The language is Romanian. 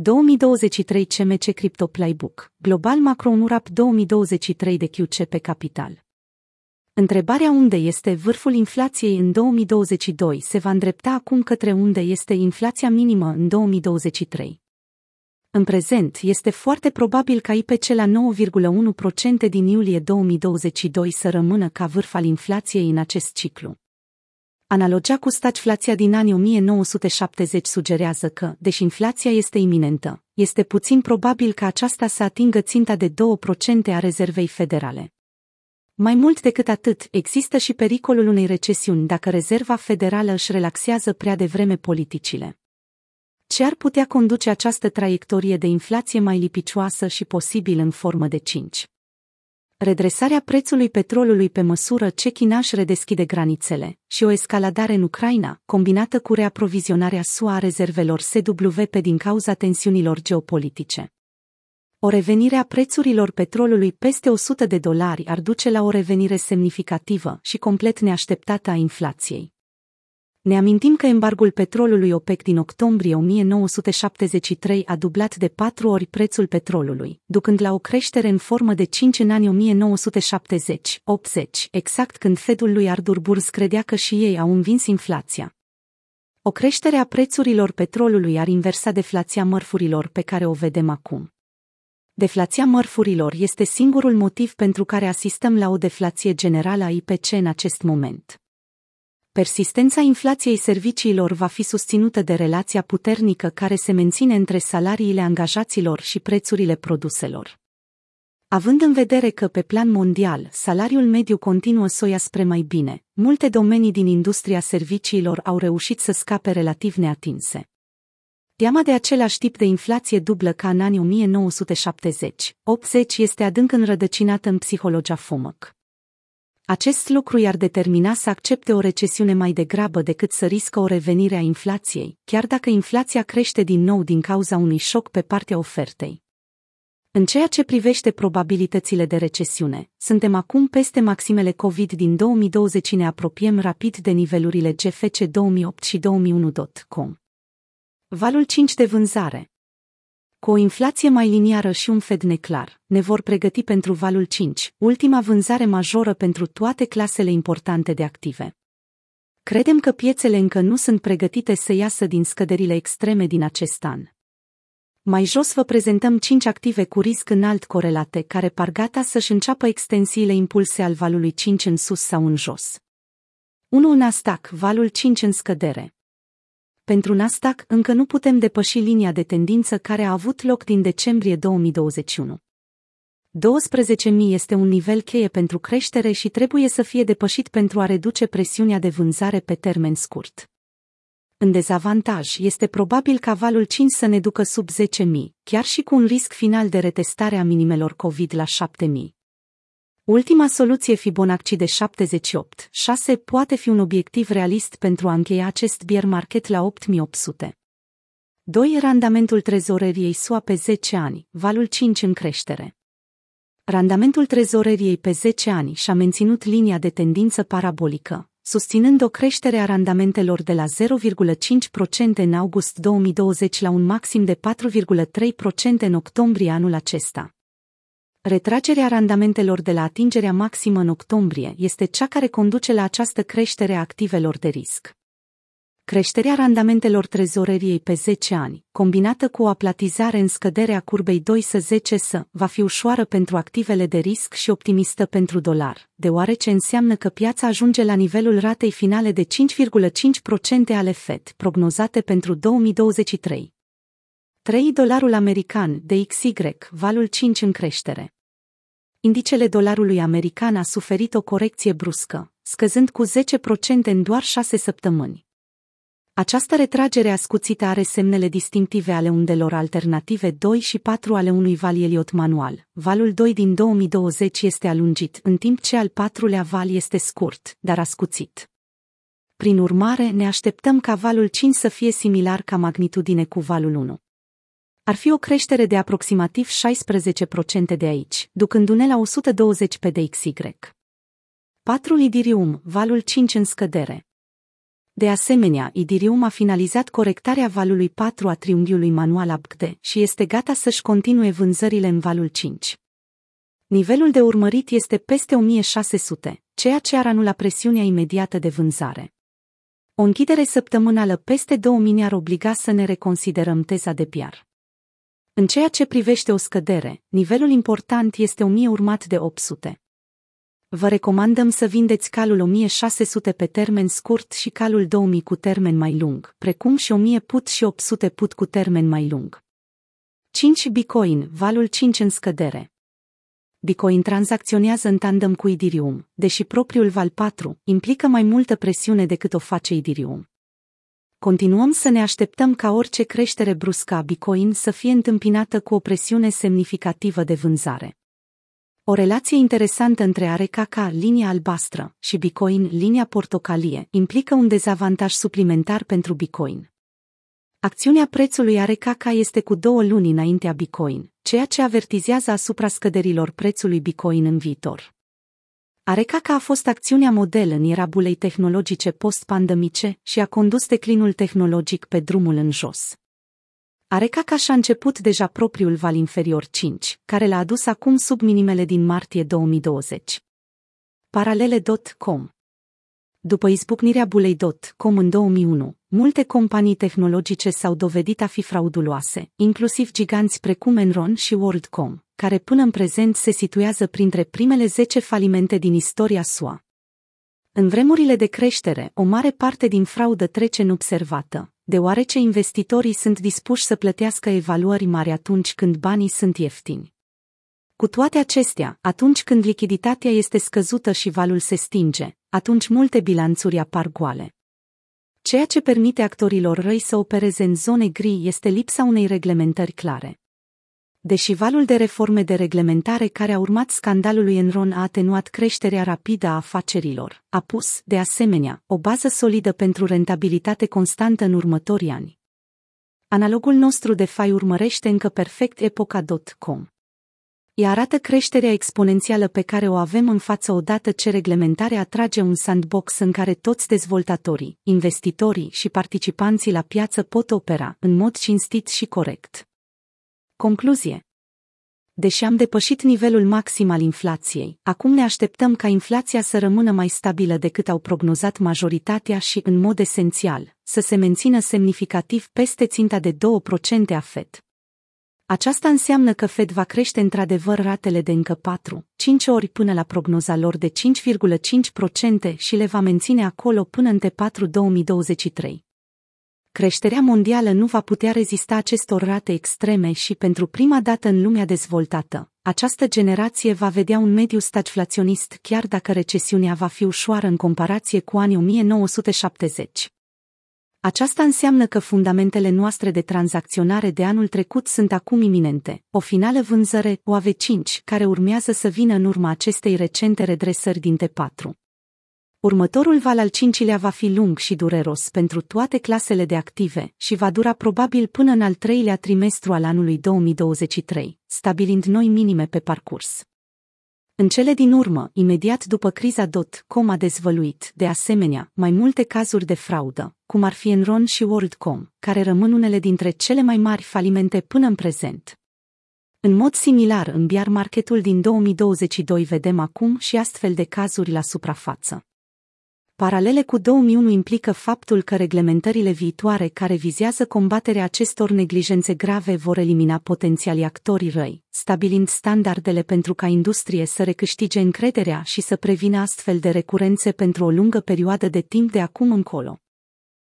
2023 CMC Crypto Playbook, Global Macro Unurap 2023 de QC pe capital. Întrebarea unde este vârful inflației în 2022 se va îndrepta acum către unde este inflația minimă în 2023. În prezent, este foarte probabil ca IPC la 9,1% din iulie 2022 să rămână ca vârf al inflației în acest ciclu. Analogia cu stagflația din anii 1970 sugerează că, deși inflația este iminentă, este puțin probabil ca aceasta să atingă ținta de 2% a rezervei federale. Mai mult decât atât, există și pericolul unei recesiuni dacă rezerva federală își relaxează prea devreme politicile. Ce ar putea conduce această traiectorie de inflație mai lipicioasă și posibil în formă de 5? Redresarea prețului petrolului pe măsură ce Chinaș își redeschide granițele și o escaladare în Ucraina, combinată cu reaprovizionarea SUA a rezervelor SWP din cauza tensiunilor geopolitice. O revenire a prețurilor petrolului peste 100 de dolari ar duce la o revenire semnificativă și complet neașteptată a inflației. Ne amintim că embargul petrolului OPEC din octombrie 1973 a dublat de patru ori prețul petrolului, ducând la o creștere în formă de 5 în anii 1970-80, exact când Fedul lui Arthur Burns credea că și ei au învins inflația. O creștere a prețurilor petrolului ar inversa deflația mărfurilor pe care o vedem acum. Deflația mărfurilor este singurul motiv pentru care asistăm la o deflație generală a IPC în acest moment persistența inflației serviciilor va fi susținută de relația puternică care se menține între salariile angajaților și prețurile produselor. Având în vedere că, pe plan mondial, salariul mediu continuă soia spre mai bine, multe domenii din industria serviciilor au reușit să scape relativ neatinse. Teama de același tip de inflație dublă ca în anii 1970-80 este adânc înrădăcinată în psihologia FOMC. Acest lucru i-ar determina să accepte o recesiune mai degrabă decât să riscă o revenire a inflației, chiar dacă inflația crește din nou din cauza unui șoc pe partea ofertei. În ceea ce privește probabilitățile de recesiune, suntem acum peste maximele COVID din 2020 și ne apropiem rapid de nivelurile GFC 2008 și 2001.com. Valul 5 de vânzare cu o inflație mai liniară și un Fed neclar, ne vor pregăti pentru valul 5, ultima vânzare majoră pentru toate clasele importante de active. Credem că piețele încă nu sunt pregătite să iasă din scăderile extreme din acest an. Mai jos vă prezentăm 5 active cu risc înalt corelate care par gata să-și înceapă extensiile impulse al valului 5 în sus sau în jos. 1. Nasdaq, valul 5 în scădere. Pentru Nasdaq încă nu putem depăși linia de tendință care a avut loc din decembrie 2021. 12.000 este un nivel cheie pentru creștere și trebuie să fie depășit pentru a reduce presiunea de vânzare pe termen scurt. În dezavantaj este probabil ca valul 5 să ne ducă sub 10.000, chiar și cu un risc final de retestare a minimelor COVID la 7.000. Ultima soluție Fibonacci de 78, 6 poate fi un obiectiv realist pentru a încheia acest bear market la 8800. 2. Randamentul trezoreriei SUA pe 10 ani, valul 5 în creștere. Randamentul trezoreriei pe 10 ani și-a menținut linia de tendință parabolică, susținând o creștere a randamentelor de la 0,5% în august 2020 la un maxim de 4,3% în octombrie anul acesta. Retragerea randamentelor de la atingerea maximă în octombrie este cea care conduce la această creștere a activelor de risc. Creșterea randamentelor trezoreriei pe 10 ani, combinată cu o aplatizare în scăderea curbei 2 să 10 să, va fi ușoară pentru activele de risc și optimistă pentru dolar, deoarece înseamnă că piața ajunge la nivelul ratei finale de 5,5% ale FED, prognozate pentru 2023. 3 dolarul american de XY, valul 5 în creștere. Indicele dolarului american a suferit o corecție bruscă, scăzând cu 10% în doar 6 săptămâni. Această retragere ascuțită are semnele distinctive ale undelor alternative 2 și 4 ale unui val Elliot manual. Valul 2 din 2020 este alungit, în timp ce al patrulea val este scurt, dar ascuțit. Prin urmare, ne așteptăm ca valul 5 să fie similar ca magnitudine cu valul 1 ar fi o creștere de aproximativ 16% de aici, ducându-ne la 120 pe DXY. 4 Lidirium, valul 5 în scădere. De asemenea, Idirium a finalizat corectarea valului 4 a triunghiului manual ABCD și este gata să-și continue vânzările în valul 5. Nivelul de urmărit este peste 1600, ceea ce ar anula presiunea imediată de vânzare. O închidere săptămânală peste 2000 ar obliga să ne reconsiderăm teza de piar. În ceea ce privește o scădere, nivelul important este 1000 urmat de 800. Vă recomandăm să vindeți calul 1600 pe termen scurt și calul 2000 cu termen mai lung, precum și 1000 put și 800 put cu termen mai lung. 5 Bitcoin, valul 5 în scădere. Bitcoin tranzacționează în tandem cu Ethereum, deși propriul val 4 implică mai multă presiune decât o face Ethereum. Continuăm să ne așteptăm ca orice creștere bruscă a Bitcoin să fie întâmpinată cu o presiune semnificativă de vânzare. O relație interesantă între ARKK, linia albastră, și Bitcoin, linia portocalie, implică un dezavantaj suplimentar pentru Bitcoin. Acțiunea prețului ARKK este cu două luni înaintea Bitcoin, ceea ce avertizează asupra scăderilor prețului Bitcoin în viitor. ARKK a fost acțiunea model în era bulei tehnologice post-pandemice și a condus declinul tehnologic pe drumul în jos. Arecaca și-a început deja propriul val inferior 5, care l-a adus acum sub minimele din martie 2020. Paralele.com După izbucnirea bulei.com în 2001, multe companii tehnologice s-au dovedit a fi frauduloase, inclusiv giganți precum Enron și WorldCom, care până în prezent se situează printre primele 10 falimente din istoria SUA. În vremurile de creștere, o mare parte din fraudă trece neobservată, deoarece investitorii sunt dispuși să plătească evaluări mari atunci când banii sunt ieftini. Cu toate acestea, atunci când lichiditatea este scăzută și valul se stinge, atunci multe bilanțuri apar goale. Ceea ce permite actorilor răi să opereze în zone gri este lipsa unei reglementări clare. Deși valul de reforme de reglementare care a urmat scandalului Enron a atenuat creșterea rapidă a afacerilor, a pus, de asemenea, o bază solidă pentru rentabilitate constantă în următorii ani. Analogul nostru de fai urmărește încă perfect epoca.com. Ea arată creșterea exponențială pe care o avem în față odată ce reglementarea atrage un sandbox în care toți dezvoltatorii, investitorii și participanții la piață pot opera în mod cinstit și corect. Concluzie Deși am depășit nivelul maxim al inflației, acum ne așteptăm ca inflația să rămână mai stabilă decât au prognozat majoritatea și, în mod esențial, să se mențină semnificativ peste ținta de 2% a FED. Aceasta înseamnă că Fed va crește într-adevăr ratele de încă 4-5 ori până la prognoza lor de 5,5% și le va menține acolo până în T4 2023 creșterea mondială nu va putea rezista acestor rate extreme și pentru prima dată în lumea dezvoltată, această generație va vedea un mediu stagflaționist chiar dacă recesiunea va fi ușoară în comparație cu anii 1970. Aceasta înseamnă că fundamentele noastre de tranzacționare de anul trecut sunt acum iminente, o finală vânzăre, OAV5, care urmează să vină în urma acestei recente redresări din T4. Următorul val al cincilea va fi lung și dureros pentru toate clasele de active și va dura probabil până în al treilea trimestru al anului 2023, stabilind noi minime pe parcurs. În cele din urmă, imediat după criza .com a dezvăluit, de asemenea, mai multe cazuri de fraudă, cum ar fi Enron și WorldCom, care rămân unele dintre cele mai mari falimente până în prezent. În mod similar, în biar marketul din 2022 vedem acum și astfel de cazuri la suprafață. Paralele cu 2001 implică faptul că reglementările viitoare care vizează combaterea acestor neglijențe grave vor elimina potențialii actorii răi, stabilind standardele pentru ca industrie să recâștige încrederea și să prevină astfel de recurențe pentru o lungă perioadă de timp de acum încolo.